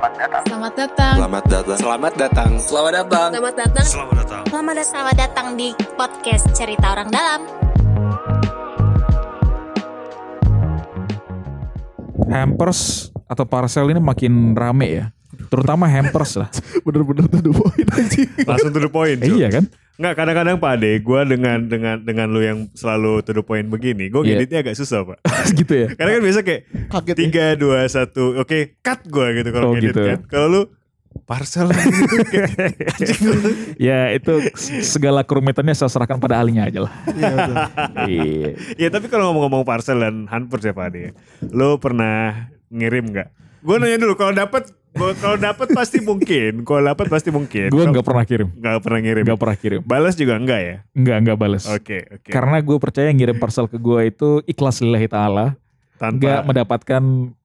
Selamat datang. Selamat datang. Selamat datang. Selamat datang. Selamat datang. Selamat datang. Selamat datang. Selamat datang. Selamat datang di podcast Cerita Orang Dalam. hampers atau parcel ini makin rame ya. Terutama hampers lah. Bener-bener tuh the point anjing. Langsung to the point. Eh, iya kan? Nggak kadang-kadang Pak Ade, gue dengan dengan dengan lu yang selalu to the point begini, gue Iya. ngeditnya agak susah Pak. gitu ya. Karena kan biasa kayak Kaget ya. tiga dua satu, oke cut gue gitu kalau Oh, ngedit gitu. kan. Kalau lu parcel gitu kayak anjing lu. Ya itu segala kerumitannya saya serahkan pada ahlinya aja lah. Iya betul. Iya. Ya tapi kalau ngomong-ngomong parcel dan hampers ya Pak Ade, lu pernah ngirim nggak? Gue nanya dulu, kalau dapat kalau dapat pasti mungkin, kalau dapat pasti mungkin. Gue nggak pernah kirim. nggak pernah ngirim. Nggak pernah kirim. Balas juga enggak ya? Nggak nggak balas. Oke, oke. Karena gue percaya ngirim parcel ke gue itu ikhlas lillahi taala. tanpa Nggak mendapatkan,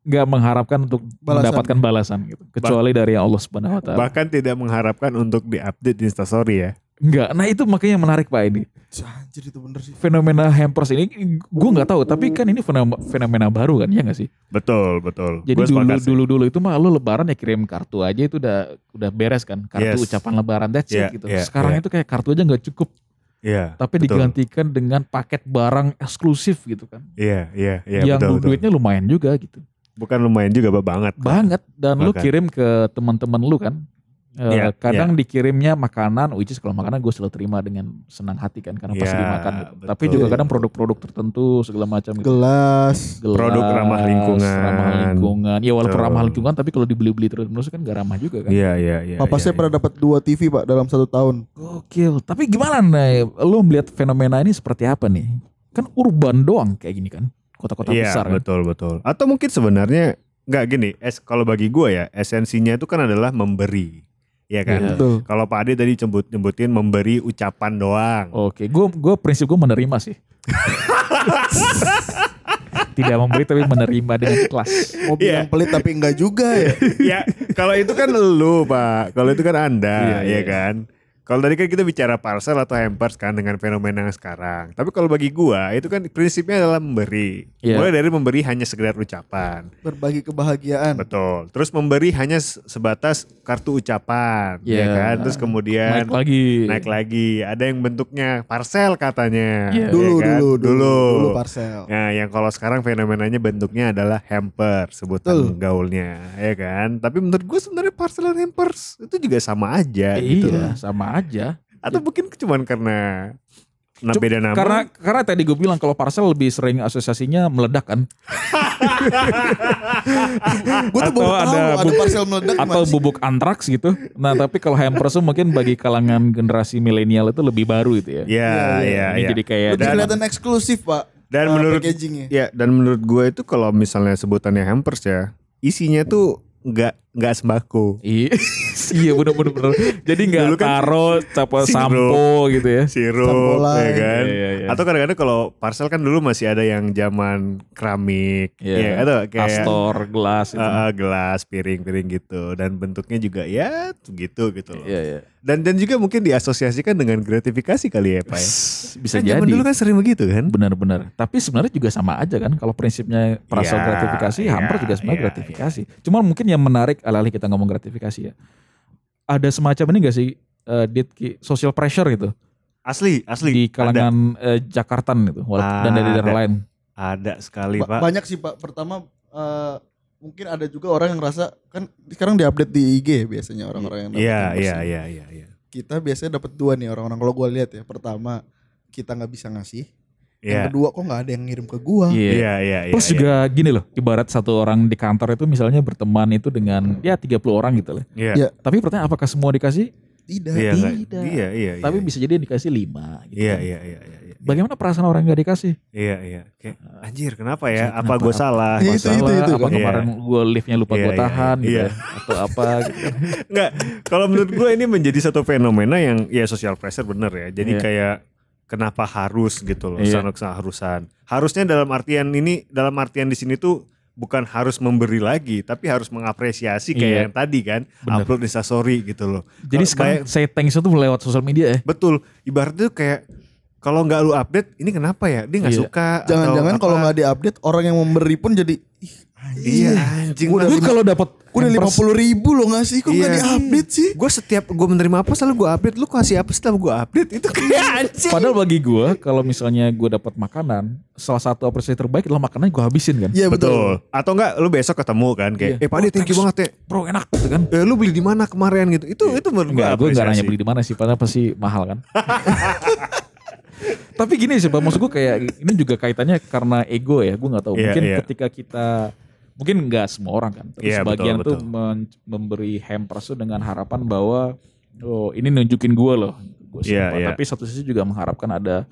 nggak mengharapkan untuk Balasan. mendapatkan balasan gitu. Kecuali dari Allah subhanahu wa taala. bahkan tidak mengharapkan untuk diupdate di Instastory ya. Enggak. Nah itu makanya menarik pak ini. Anjir itu bener sih. Fenomena hampers ini gue nggak tahu. Tapi kan ini fenomena, fenomena baru kan ya nggak sih? Betul, betul. Jadi Gua dulu dulu dulu itu mah lu lebaran ya kirim kartu aja itu udah udah beres kan. Kartu Yes. ucapan lebaran that's Yeah, it gitu. yeah, Sekarang yeah. itu kayak kartu aja nggak cukup. Iya. Tapi betul. digantikan dengan paket barang eksklusif gitu kan. Iya, iya, iya yang betul, betul. duitnya lumayan juga gitu. Bukan lumayan juga, Pak, banget. Banget dan lu Bahkan. kirim ke teman-teman lu kan. Eh, Iya, kadang dikirimnya makanan, which is kalau makanan gue selalu terima dengan senang hati kan karena pasti Iya, dimakan gitu. betul. Tapi juga kadang produk-produk tertentu segala macam gitu. Gelas. Gelas, Produk ramah lingkungan. ramah lingkungan. Ya walaupun Betul. ramah lingkungan tapi kalau dibeli-beli terus-menerus kan gak ramah juga kan. Iya, iya, iya. Papa iya, saya iya. pernah dapat dua TV pak dalam satu tahun. Gokil. Tapi gimana nih? Lu melihat fenomena ini seperti apa nih? Kan urban doang kayak gini kan. Kota-kota Iya, besar kan. betul, betul. Atau mungkin sebenarnya nggak gini, es kalau bagi gua ya, esensinya itu kan adalah memberi. Iya kan? Iya. Betul. Kalau Pak Ade tadi nyebut nyebutin memberi ucapan doang. Oke, gue gue prinsip gue menerima sih. Tidak memberi tapi menerima dengan ikhlas. Mau Iya. bilang pelit tapi enggak juga ya. ya kalau itu kan lu pak kalau itu kan anda Iya, ya iya. kan kalau tadi kan kita bicara parcel atau hampers kan dengan fenomena yang sekarang tapi kalau bagi gua itu kan prinsipnya adalah memberi Iya. mulai dari memberi hanya sekedar ucapan Berbagi kebahagiaan. betul terus memberi hanya se- sebatas kartu ucapan ya Iya. kan terus kemudian Naik lagi. naik lagi ada yang bentuknya parcel katanya Iya. ya Dulu, kan? dulu, dulu, dulu dulu parcel. Nah, yang kalau sekarang fenomenanya bentuknya adalah hamper Betul. sebutan gaulnya, ya kan? Tapi menurut gue sebenarnya parcel dan hampers itu juga sama aja gitu. Iya, sama aja. Atau mungkin cuman karena nah, Cuk, beda nama. Karena karena tadi gue bilang kalau parcel lebih sering asosiasinya meledak kan. Gue tuh Atau baru ada tahu ada bubuk- parcel meledak atau Mas. bubuk antraks gitu. Nah, tapi kalau hampers mungkin bagi kalangan generasi milenial itu lebih baru itu ya. ya, ya, Ini ya. jadi kayak Lebih Dan- kelihatan eksklusif pak. Dan uh, menurut ya dan menurut gue itu kalau misalnya sebutannya hampers ya, isinya tuh nggak nggak sembako. Iya, iya bener-bener. bener. Jadi nggak kan taro apa sirup. sampo gitu ya. sirup ya kan Iya, iya, iya. atau kadang-kadang kalau parcel kan dulu masih ada yang zaman keramik Iya. ya atau kayak Astor, gelas itu. Uh, gelas, piring-piring gitu dan bentuknya juga ya gitu gitu loh. Iya, iya. Dan dan juga mungkin diasosiasikan dengan gratifikasi kali ya, Pak ya. Bisa Kan jadi. zaman dulu kan sering begitu kan? Benar-benar. Tapi sebenarnya juga sama aja kan. Kalau prinsipnya parcel Iya, gratifikasi, iya, hampir juga sebenarnya iya, gratifikasi. Cuman mungkin yang menarik alih-alih kita ngomong gratifikasi ya. Ada semacam ini gak sih, eh, Dit, Ki, social pressure gitu Asli, asli. di kalangan eh, Jakartan gitu, walaupun dan dari daerah Ada. lain. Ada, ada sekali, Ba- Pak. Banyak sih pak. Pertama eh, mungkin ada juga orang yang ngerasa kan sekarang diupdate di IG biasanya orang-orang yang Iya, iya, iya, iya, iya. Kita biasanya dapat dua nih orang-orang kalau gue lihat ya. Pertama kita nggak bisa ngasih. Yang Iya. kedua kok nggak ada yang ngirim ke gua. Iya. Iya, iya, iya. Plus iya. juga gini loh, ibarat satu orang di kantor itu misalnya berteman itu dengan ya 30 orang gitu lah. Iya. Iya. Tapi pertanyaan apakah semua dikasih? Tidak. Iya, nggak- Tidak. Iya, iya, iya. Tapi bisa jadi dikasih 5 gitu. Iya, iya, iya, iya. iya. Bagaimana perasaan orang yang gak dikasih? Iya, iya. Kayak anjir, kenapa ya? Kenapa? Apa gue salah? Iya, Apa itu, salah? itu, itu. apa Iya. kemarin gue liftnya lupa Iya, gue iya, tahan gitu iya. ya. atau apa gitu. Enggak, kalau menurut gue ini menjadi satu fenomena yang ya social pressure bener ya. Jadi Iya. kayak kenapa harus gitu loh, Iya. keharusan. Harusnya dalam artian ini, dalam artian di sini tuh bukan harus memberi lagi, tapi harus mengapresiasi kayak Iya. yang tadi kan, Bener. upload Instastory gitu loh. Jadi Kalau sekarang saya thanks itu lewat sosial media ya. betul, ibaratnya tuh kayak kalau nggak lu update ini kenapa ya dia nggak Iya. suka atau Jangan-jangan kalau nggak diupdate orang yang memberi pun jadi ih iya anjing Gua udah Lu lima- kalau dapat udah lima puluh ribu loh ngasih kok nggak Iya. diupdate sih? gue setiap gue menerima apa selalu gue update lu kasih apa setelah gue update itu kayak anjing Padahal bagi gue kalau misalnya gue dapat makanan, salah satu apresiasi terbaik adalah makanan gue habisin kan. Iya betul. betul atau enggak lu besok ketemu kan kayak Iya. eh Pak Oh, thank you banget ya Bro enak gitu kan. eh, lu beli di mana kemarin gitu itu itu menurut gue Enggak, gue enggak nanya beli di mana sih, padahal pasti mahal kan. Tapi gini sih, Pak, maksud gue kayak ini juga kaitannya karena ego ya, gue nggak tahu. Iya, mungkin iya. ketika kita mungkin nggak semua orang kan, tapi Iya, sebagian betul, tuh men- memberi hampers tuh dengan harapan bahwa oh ini nunjukin gue loh, gue siapa. iya. Tapi satu sisi juga mengharapkan ada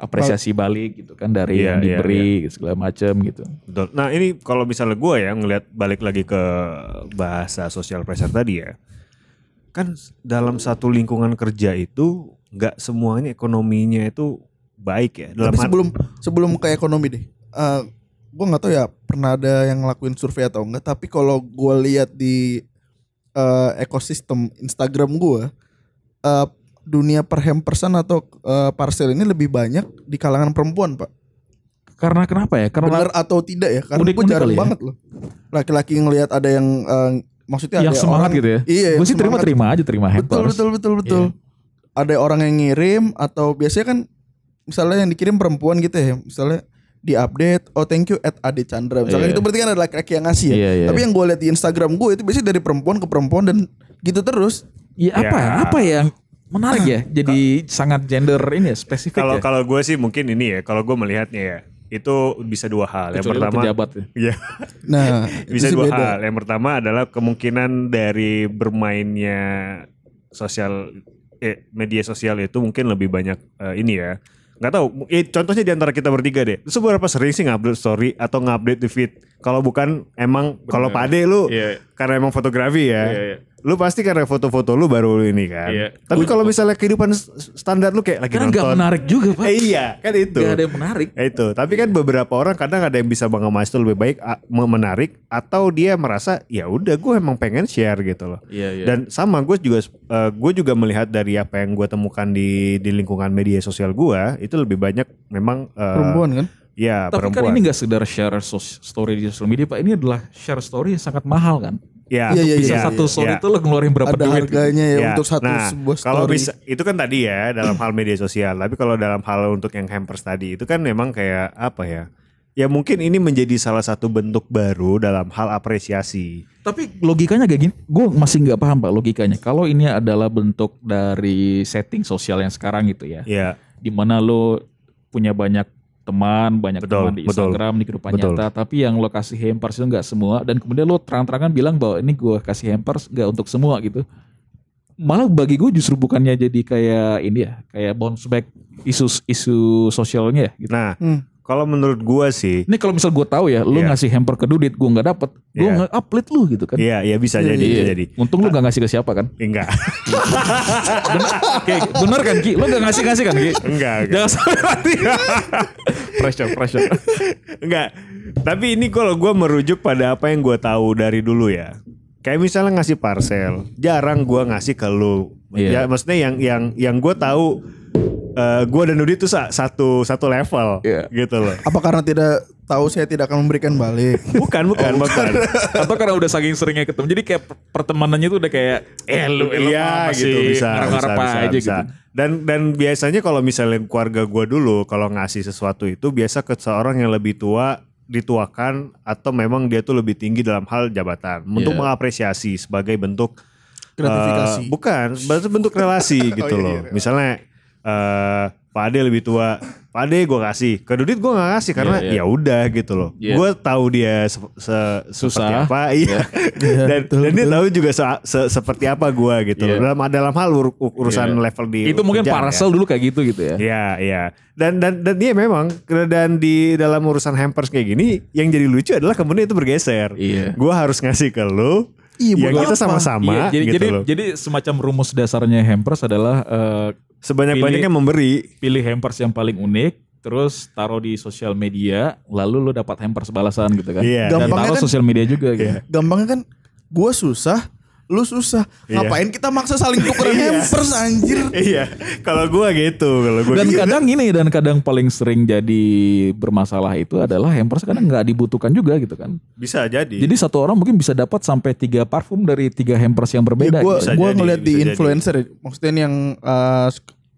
apresiasi balik gitu kan dari Iya, yang iya, diberi segala macam gitu. Betul. Nah ini kalau misalnya gue ya ngelihat balik lagi ke bahasa social pressure tadi ya, kan dalam satu lingkungan kerja itu nggak semuanya ekonominya itu baik ya. Dalam Tapi sebelum sebelum ke ekonomi deh, eh gue nggak tahu ya pernah ada yang ngelakuin survei atau enggak. Tapi kalau gue lihat di eh, ekosistem Instagram gue, eh, dunia per hampersan atau eh, parcel ini lebih banyak di kalangan perempuan pak. Karena kenapa ya? Karena Benar atau tidak ya? Karena gue jarang ya? banget loh. Laki-laki ngelihat ada yang eh, maksudnya yang ada semangat orang- gitu ya. Iya. gue sih semangat. terima-terima aja terima Betul betul betul betul. Ada orang yang ngirim atau biasanya kan misalnya yang dikirim perempuan gitu ya, misalnya di update, oh thank you at Ade Chandra. Misalnya Iya. itu berarti kan ada laki-laki yang ngasih ya. Iya, iya. Tapi yang gue lihat di Instagram gue itu biasanya dari perempuan ke perempuan dan gitu terus. Iya apa Ya. apa yang menarik ya? Jadi sangat gender ini ya spesifik kalau ya. kalau gue sih mungkin ini ya, kalau gue melihatnya ya itu bisa dua hal. Yang Kecuali pertama, pejabat ya. Iya. Nah, bisa dua beda. hal. Yang pertama adalah kemungkinan dari bermainnya sosial eh, media sosial itu mungkin lebih banyak eh, ini ya. Nggak tahu. eh, contohnya di antara kita bertiga deh. Lu seberapa sering sih ngupdate story atau ngupdate di feed? Kalau bukan emang kalau Pade lu Iya. karena emang fotografi ya. Iya, iya. Lu pasti karena foto-foto lu baru ini kan. Iya. Tapi kalau misalnya kehidupan standar lu kayak lagi nggak nonton. menarik juga pak. Eh, iya, kan itu. Gak ada yang menarik. Ya itu, tapi kan beberapa orang kadang ada yang bisa mengemas itu lebih baik menarik atau dia merasa ya udah gue emang pengen share gitu loh. Iya iya. Dan sama gue juga eh, gue juga melihat dari apa yang gue temukan di di lingkungan media sosial gue itu lebih banyak memang eh, Perempuan kan? Ya Tapi kan perempuan. ini gak sekedar share story di sosial media pak. Ini adalah share story yang sangat mahal kan. Ya, Iya, iya, Bisa iya, satu iya. story iya. itu lo ngeluarin berapa Ada duit. harganya ya, Ya, untuk satu nah, sebuah Kalau story. bisa itu kan tadi ya dalam hal media sosial, tapi kalau dalam hal untuk yang hampers tadi itu kan memang kayak apa ya? Ya mungkin ini menjadi salah satu bentuk baru dalam hal apresiasi. Tapi logikanya kayak gini, gue masih nggak paham pak logikanya. Kalau ini adalah bentuk dari setting sosial yang sekarang gitu ya, Ya, di mana lo punya banyak teman, banyak Betul, teman di betul. Instagram, di kehidupan Betul. nyata, tapi yang lo kasih hampers itu nggak semua, dan kemudian lo terang-terangan bilang bahwa ini gue kasih hampers nggak untuk semua gitu. Malah bagi gue justru bukannya jadi kayak ini ya, kayak bounce back isu isu sosialnya ya, gitu. nah Hmm. Kalau menurut gua sih, Ini kalau misal gue tahu ya, lo Iya. ngasih hamper ke Dudit, gue nggak dapet, gue Iya. nggak upload lu gitu kan. iya ya bisa Iya, jadi, bisa Iya. jadi. Untung lu gak ngasih ke siapa kan? Enggak, Bener, kayak, bener kan Ki? Lu gak ngasih-ngasih kan Ki? enggak, enggak. Jangan sampai mati. pressure, pressure. Enggak. Tapi ini kalau gua merujuk pada apa yang gua tahu dari dulu ya. Kayak misalnya ngasih parcel, jarang gua ngasih ke lu. Iya. Ya maksudnya yang yang yang gua tahu eh gua dan Nudi itu sa- satu satu level Iya. gitu loh. Apa karena tidak tahu saya tidak akan memberikan balik? Bukan, bukan, bukan. Atau karena udah saking seringnya ketemu. Jadi kayak per- pertemanannya tuh udah kayak eh lu, lu Iya apa gitu sih? bisa, Ngarep-ngarep bisa, bisa, aja bisa. gitu. Dan dan biasanya kalau misalnya keluarga gua dulu kalau ngasih sesuatu itu biasa ke seorang yang lebih tua dituakan atau memang dia tuh lebih tinggi dalam hal jabatan untuk Iya. mengapresiasi sebagai bentuk Gratifikasi. eh, bukan, bentuk bentuk relasi gitu Oh, iya, loh. iya. Misalnya eh Pak Ade lebih tua, Pak Ade gue kasih, ke Dudit gue gak kasih karena Iya, iya. ya udah gitu loh. Iya. Gue tahu dia se- se- seperti Susah. apa, iya. Iya, dan betul, dan dia tahu juga se- se- seperti apa gue gitu Iya. loh. Dalam dalam hal ur- urusan Iya. level di Itu mungkin parcel dulu kayak gitu gitu ya. ya. Iya, iya. Dan dan dan dia memang dan di dalam urusan hampers kayak gini yang jadi lucu adalah kemudian itu bergeser. Iya. Gue harus ngasih ke lu. Iya, kita sama-sama Iya, jadi gitu jadi loh. jadi semacam rumus dasarnya hampers adalah eh, Sebanyak-banyaknya memberi. pilih hampers yang paling unik, terus taruh di sosial media, lalu lu dapat hampers balasan gitu kan. Iya. Dan taruh kan- sosial media juga gitu. Iya. Gampangnya kan gue susah lu susah. Iya. Ngapain kita maksa saling tukeran Iya. hampers anjir? iya, kalau gua gitu, kalau gua Dan gitu. kadang ini dan kadang paling sering jadi bermasalah itu adalah hampers kadang nggak dibutuhkan juga gitu kan. bisa jadi. Jadi satu orang mungkin bisa dapat sampai tiga parfum dari tiga hampers yang berbeda. gue gitu. bisa gua jadi, ngeliat di bisa jadi. influencer ya, maksudnya yang eh,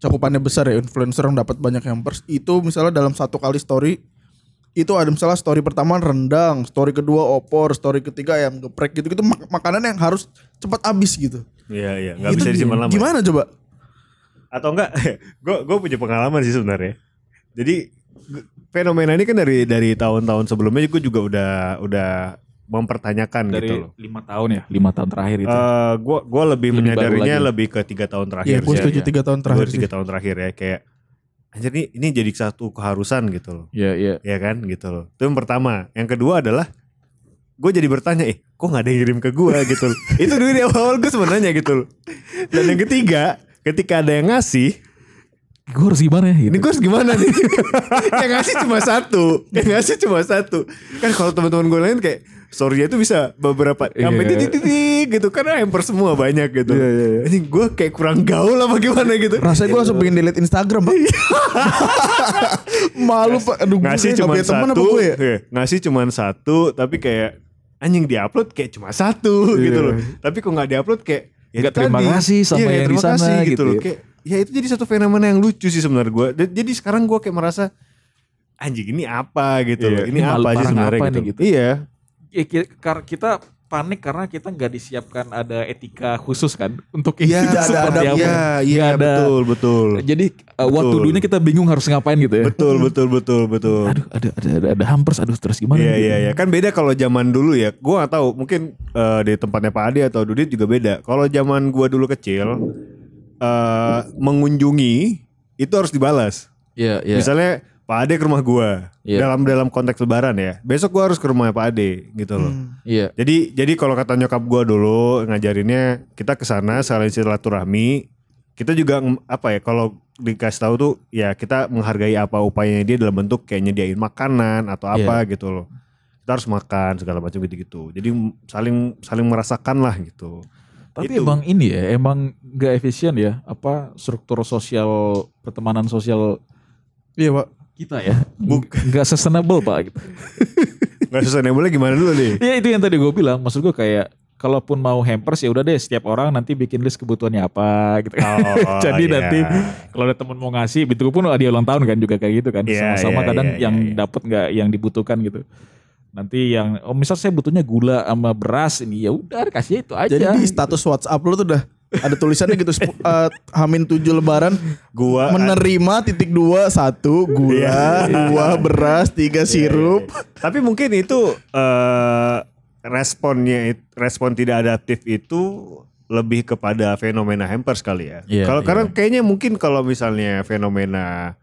cakupannya besar ya influencer yang dapat banyak hampers itu misalnya dalam satu kali story itu ada misalnya story pertama rendang, story kedua opor, story ketiga ayam geprek gitu gitu mak- makanan yang harus cepat habis gitu. Iya, iya, nggak bisa disimpan lama. Gimana coba? Atau enggak? gue gue punya pengalaman sih sebenarnya. Jadi fenomena ini kan dari dari tahun-tahun sebelumnya gue juga udah udah mempertanyakan dari gitu loh. lima tahun ya, lima tahun terakhir itu. Eh, gue gue lebih, menyadarinya lebih ke tiga tahun terakhir. Iya, gue setuju tiga tahun terakhir sih. tiga tahun terakhir ya kayak anjir ini ini jadi satu keharusan gitu loh. Iya iya. Ya kan gitu loh. Itu yang pertama. Yang kedua adalah gue jadi bertanya, eh kok nggak ada yang kirim ke gue gitu loh. Itu dulu di awal gue sebenarnya gitu loh. Dan yang ketiga, ketika ada yang ngasih, Gue harus gimana ya? Gitu. ini gue harus gimana nih? yang ngasih cuma satu, yang ngasih cuma satu. Kan kalau teman-teman gue lain kayak story itu bisa beberapa sampai Iya. titik-titik gitu karena hamper semua banyak gitu. Iya, iya, iya. Ini gue kayak kurang gaul apa gimana gitu. Rasanya gue langsung pengen delete Instagram pak Malu pak Aduh ngasih cuma satu, gue ya iya, ngasih cuma satu, tapi kayak anjing diupload kayak cuma satu Iya. gitu loh. Tapi kok nggak diupload kayak ya terima tadi. kasih sama Iya, yang di terima sana kasih gitu loh. ya. Kayak ya itu jadi satu fenomena yang lucu sih sebenarnya gue. Jadi sekarang gue kayak merasa anjing ini apa gitu Iya, loh. Ini, apa sih sebenarnya gitu. gitu. Iya. Ya, kita panik karena kita nggak disiapkan ada etika khusus kan untuk Iya, itu ada, seperti ada, apa. iya, iya, Nggak ada. betul, betul. Jadi uh, what to Betul. do-nya kita bingung harus ngapain gitu ya. Betul, betul, betul, betul. Aduh, ada ada ada, ada hampers, aduh terus gimana? Iya nih? iya iya kan beda kalau zaman dulu ya. Gua gak tahu mungkin eh, di tempatnya Pak Ade atau Dudit juga beda. Kalau zaman gua dulu kecil eh mengunjungi itu harus dibalas. Iya, iya. Misalnya Pak Ade ke rumah gua Iya. dalam dalam konteks lebaran ya. Besok gua harus ke rumah Pak Ade gitu loh. Iya. Jadi jadi kalau kata nyokap gua dulu ngajarinnya kita ke sana selain silaturahmi, kita juga apa ya kalau dikasih tahu tuh ya kita menghargai apa upayanya dia dalam bentuk kayak nyediain makanan atau apa gitu loh. Kita harus makan segala macam gitu-gitu. Jadi m- saling saling merasakan lah gitu. Tapi Itu. emang ini ya, emang gak efisien ya apa struktur sosial pertemanan sosial Iya pak kita ya. Gak sustainable Pak gitu. Gak sustainable gimana dulu nih? Ya itu yang tadi gue bilang, maksud gue kayak kalaupun mau hampers ya udah deh setiap orang nanti bikin list kebutuhannya apa gitu. Oh, Jadi iya. nanti kalau ada temen mau ngasih, itu pun dia ulang tahun kan juga kayak gitu kan. Iya, Sama-sama iya, kadang iya, yang iya. dapat nggak yang dibutuhkan gitu. Nanti yang oh misal saya butuhnya gula sama beras ini ya udah kasih itu aja. Jadi di status WhatsApp lu tuh udah ada tulisannya gitu eh, Hamin tujuh lebaran Gua menerima titik dua satu gula Iya. dua beras tiga sirup Tapi mungkin itu eh responnya it- respon tidak adaptif itu lebih kepada fenomena hampers kali ya. Iya, kalau iya. karena kayaknya mungkin kalau misalnya fenomena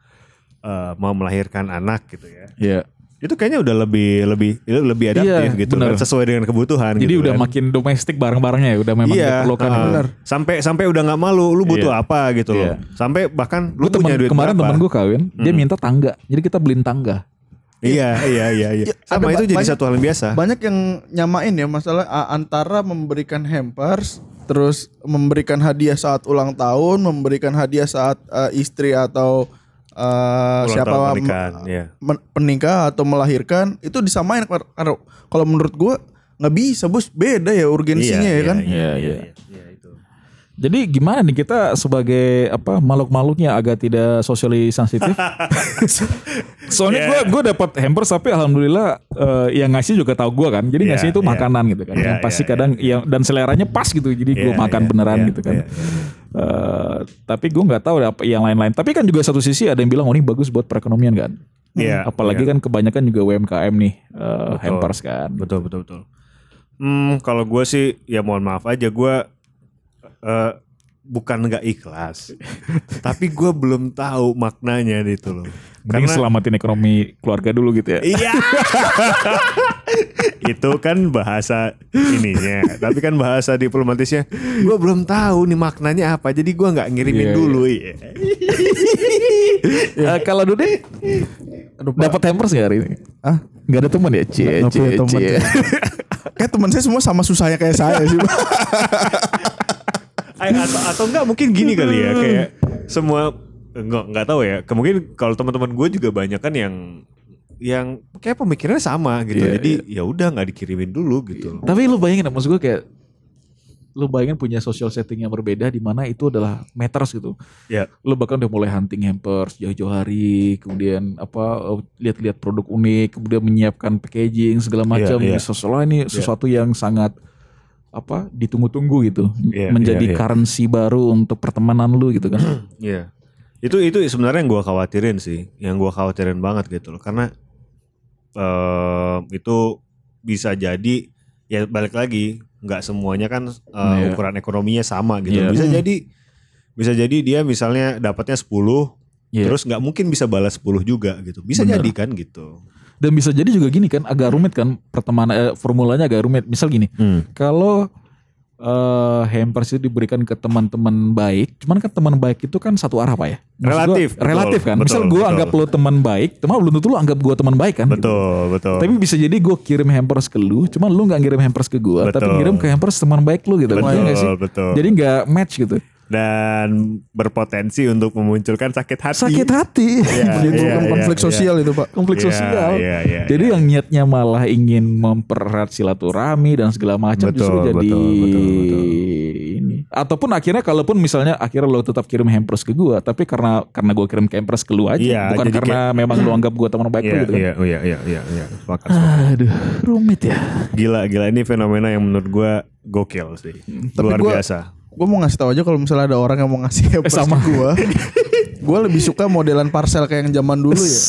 eh, mau melahirkan anak gitu ya. Iya. Itu kayaknya udah lebih lebih lebih adaptif Iya, gitu benar. kan, sesuai dengan kebutuhan Jadi gitu udah kan. makin domestik barang-barangnya ya, udah memang iya, diperlukan. Benar. Sampai sampai udah nggak malu lu butuh Iya. apa gitu loh. Iya. Sampai bahkan lu Gue temen, punya duit kemarin berapa. temen gue kawin, dia minta tangga. Jadi kita beliin tangga. Iya, iya, iya, iya. Ya, Sama ada itu jadi banyak- satu hal yang biasa. banyak yang nyamain ya masalah antara memberikan hampers terus memberikan hadiah saat ulang tahun memberikan hadiah saat eh, istri atau eh, Ulang siapa tahun me- pernikahan, iya. men- penikah atau melahirkan itu disamain kalau menurut gua nggak bisa bos beda ya urgensinya ya kan Iya, iya. iya, itu. Jadi gimana nih kita sebagai apa makhluk-makhluk yang agak tidak socially sensitif? Soalnya Iya. gue gue dapat hampers tapi alhamdulillah eh, yang ngasih juga tahu gue kan. Jadi Iya, ngasih itu iya. makanan gitu kan. Iya, yang pasti iya, kadang yang dan seleranya pas gitu. Jadi gue Iya, makan iya, beneran iya, gitu kan. iya, Eh, tapi gue nggak tahu apa yang lain-lain. Tapi kan juga satu sisi ada yang bilang oh ini bagus buat perekonomian kan. Iya, Apalagi iya. kan kebanyakan juga UMKM nih eh, hampers kan. Betul betul betul. Hmm, kalau gue sih ya mohon maaf aja gue eh, bukan nggak ikhlas, tapi gue belum tahu maknanya itu loh. Mending Karena selamatin ekonomi keluarga dulu gitu ya. iya, itu kan bahasa ininya, tapi kan bahasa diplomatisnya gue belum tahu nih maknanya apa, jadi gue nggak ngirimin Iya, dulu. Iya. Eh, kalau Dude dapat hampers gak hari ini? ah Gak ada teman ya? Cie, Nggak cie, cie. Kayak teman saya semua sama susahnya kayak saya sih. Ay, atau atau enggak mungkin gini kali ya kayak semua enggak enggak tahu ya. Kemungkin kalau teman-teman gue juga banyak kan yang yang kayak pemikirannya sama gitu. Iya, Jadi ya udah nggak dikirimin dulu gitu. Tapi lu bayangin maksud gue kayak lu bayangin punya social setting yang berbeda di mana itu adalah meters gitu. Ya. Lu bahkan udah mulai hunting hampers jauh-jauh hari, kemudian apa lihat-lihat produk unik, kemudian menyiapkan packaging segala macam. Iya, iya. Seolah ini sesuatu yang sangat apa ditunggu-tunggu gitu, Iya, menjadi iya, iya. currency baru untuk pertemanan lu gitu kan. Iya. Itu itu sebenarnya yang gue khawatirin sih, yang gue khawatirin banget gitu loh, karena eh itu bisa jadi ya balik lagi nggak semuanya kan eh, Iya. ukuran ekonominya sama gitu. Iya. Bisa jadi bisa jadi dia misalnya dapatnya 10 Iya. terus nggak mungkin bisa balas 10 juga gitu. Bisa Bener. jadi kan gitu. Dan bisa jadi juga gini kan, agak rumit kan pertemanan eh, formulanya agak rumit. Misal gini, kalau eh hampers itu diberikan ke teman-teman baik, cuman kan teman baik itu kan satu arah pak ya. Maksud gua, Relatif, betul, relatif kan. Misal betul, gue betul. anggap lo teman baik, teman belum tentu lo anggap gue teman baik kan. gitu. Betul, betul. Tapi bisa jadi gue kirim hampers ke lu, cuman lu nggak ngirim hampers ke gue, tapi Betul. ngirim ke hampers teman baik lu gitu. betul, Iya nggak sih? betul. Jadi nggak match gitu. Dan berpotensi untuk memunculkan sakit hati. Sakit hati. Iya, Jadi iya, Bukan konflik iya. sosial itu pak. konflik Iya, sosial. iya, iya, jadi iya. yang niatnya malah ingin mempererat silaturahmi dan segala macam Betul, justru jadi betul, betul, betul. ini. Ataupun akhirnya kalaupun misalnya akhirnya lo tetap kirim hampers ke gua, tapi karena karena gua kirim hampers ke lu aja, Iya, bukan karena memang lu anggap gua teman baik lu Iya, gitu kan. iya, iya, iya, iya, iya. Sepakat, sepakat. Aduh, rumit ya. Gila, gila ini fenomena yang menurut gua gokil sih. Tapi Luar gua- biasa. Gue mau ngasih tahu aja kalau misalnya ada orang yang mau ngasih hampers sama. gue. gue lebih suka modelan parcel kayak yang zaman dulu ya.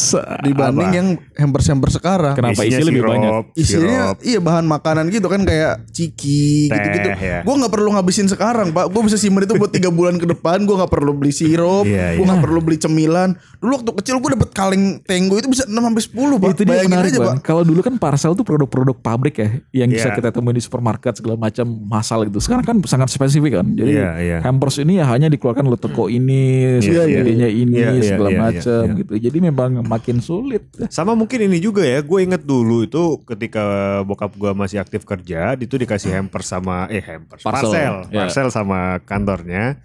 Dibanding Apa? yang hampers-hampers sekarang. Kenapa Isinya isi lebih sirup, banyak? Isinya sirup. iya bahan makanan gitu kan kayak ciki Teh, gitu-gitu. ya. Gue nggak perlu ngabisin sekarang pak. Gue bisa simpen itu buat tiga bulan ke depan. Gue nggak perlu beli sirup. Iya, gue iya. nggak perlu beli cemilan. Dulu waktu kecil gue dapet kaleng tenggo itu bisa 6 sampai 10 pak. itu dia Bayangin menarik aja Bang. pak. Kalau dulu kan parcel tuh produk-produk pabrik ya, yang bisa Iya. kita temuin di supermarket segala macam masal gitu. Sekarang kan sangat spesifik kan. Jadi Iya, iya. hampers ini ya hanya dikeluarkan oleh toko ini, Iya, iya. jadinya ini Iya, iya, segala iya, iya, macam iya. gitu. Jadi memang makin sulit. Sama mungkin ini juga ya, gue inget dulu itu ketika bokap gue masih aktif kerja, itu dikasih hampers sama eh hampers, Parcel, parcel, ya. parcel sama kantornya.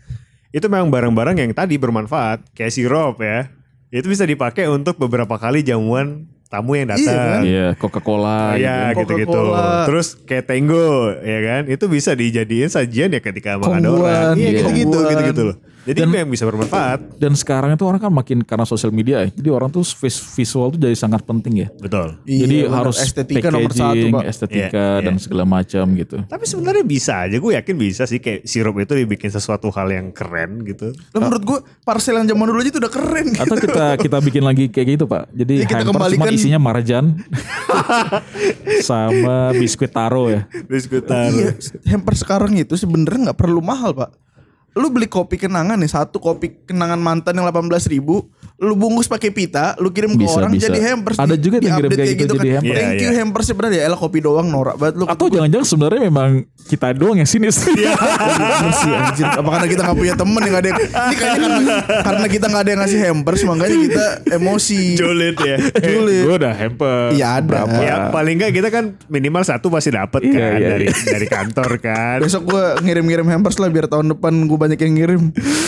Itu memang barang-barang yang tadi bermanfaat, kayak sirup ya. Itu bisa dipakai untuk beberapa kali jamuan tamu yang Iya, kan? datang. Iya, Coca-Cola Iya gitu. gitu-gitu. Coca-Cola. Terus kayak Tenggo ya kan, itu bisa dijadiin sajian ya ketika Kongguan, orang. Iya iya. gitu-gitu, gitu-gitu loh. Jadi Dan- itu yang bisa bermanfaat. Dan sekarang itu orang kan makin karena sosial media ya. Jadi orang tuh vis- visual tuh jadi sangat penting ya. Betul. Iya, jadi bener. harus estetika nomor satu packaging, pak. estetika Iya, dan iya. segala macam gitu. Tapi sebenarnya bisa aja, gue yakin bisa sih kayak sirup itu dibikin sesuatu hal yang keren gitu. Lah menurut gue parcel yang zaman dulu aja itu udah keren gitu. Atau kita kita bikin lagi kayak gitu pak. Jadi Jadi kita hampers cuma kembalikan- isinya marjan sama biskuit taro ya. Biskuitan. Iya, hamper sekarang itu sebenarnya nggak perlu mahal pak. Lu beli kopi kenangan nih satu kopi kenangan mantan yang 18 ribu, lu bungkus pakai pita, lu kirim ke Bisa, orang bisa. jadi hampers. Ada di- juga yang kirim kayak gitu jadi hampers. Thank Iya, you iya. hampers sebenarnya ya elah kopi doang norak banget lu. Atau jangan-jangan sebenarnya memang kita doang yang sinis. sih anjir. Apa karena kita gak punya temen yang ada yang, Ini kayaknya karena, karena kita gak ada yang ngasih hampers makanya kita emosi. Julid ya. Julid. Gue udah hampers. Iya, ada. Berapa? Ya paling enggak kita kan minimal satu pasti dapet Iya, kan iya, dari iya. dari kantor kan. Besok gue ngirim-ngirim hampers lah biar tahun depan gue banyak yang ngirim.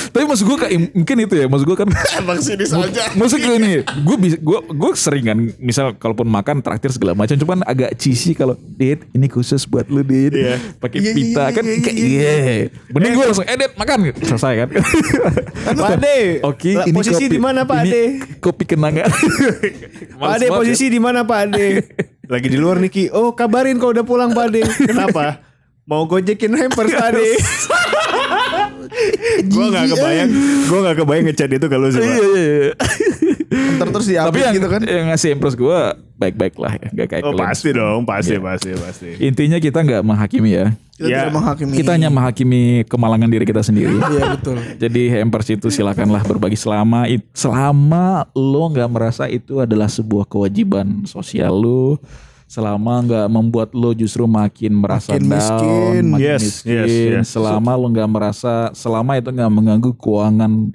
Tapi maksud gue kayak mungkin itu ya. Maksud gue kan Emang sini saja. Maksud gue nih, gue bisa, gue gue sering kan, misal kalaupun makan traktir segala macam, cuman agak cheesy kalau, dit, ini khusus buat lu, dit, Iya. pakai Iya, iya, pita iya, kan, iya, kayak iya, iya, mending gue langsung, eh, dit, makan, selesai kan. Pak Ade, Oke, ini posisi kopi- di mana Pak ini Ade? Kopi kenangan. Pak Ade posisi di mana Pak Ade? Lagi di luar Niki. Oh kabarin kalau udah pulang Pak Ade. Kenapa? Mau gojekin hampers Ade. gue gak kebayang, gue gak kebayang ngechat itu kalau sih. ya. Iya, iya, iya. Ntar terus Tapi diupdate yang, gitu kan. yang ngasih impress gue baik-baik lah ya, gak kayak Oh kalian. pasti dong, pasti, Iya. pasti, pasti. Intinya kita nggak menghakimi ya. Kita Ya, tidak menghakimi. Kita hanya menghakimi kemalangan diri kita sendiri. Iya betul. Jadi hampers itu silakanlah berbagi selama selama lo nggak merasa itu adalah sebuah kewajiban sosial lo, selama nggak membuat lo justru makin merasa makin miskin. makin yes, miskin, yes, yes. selama lo nggak merasa, selama itu nggak mengganggu keuangan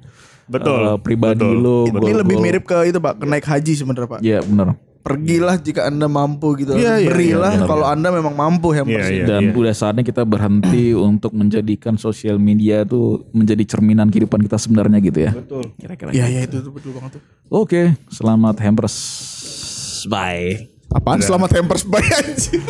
betul uh, pribadi betul. lo. Ini betul. lebih mirip ke itu pak, kenaik haji sebenarnya pak. Iya benar pergilah jika anda mampu gitu ya, berilah ya, kalau anda memang mampu yang ya, ya, dan ya. udah saatnya kita berhenti untuk menjadikan sosial media itu menjadi cerminan kehidupan kita sebenarnya gitu ya betul kira-kira ya -kira ya itu, betul banget tuh oke selamat hampers bye Apaan Udah. selamat hampers by anjir?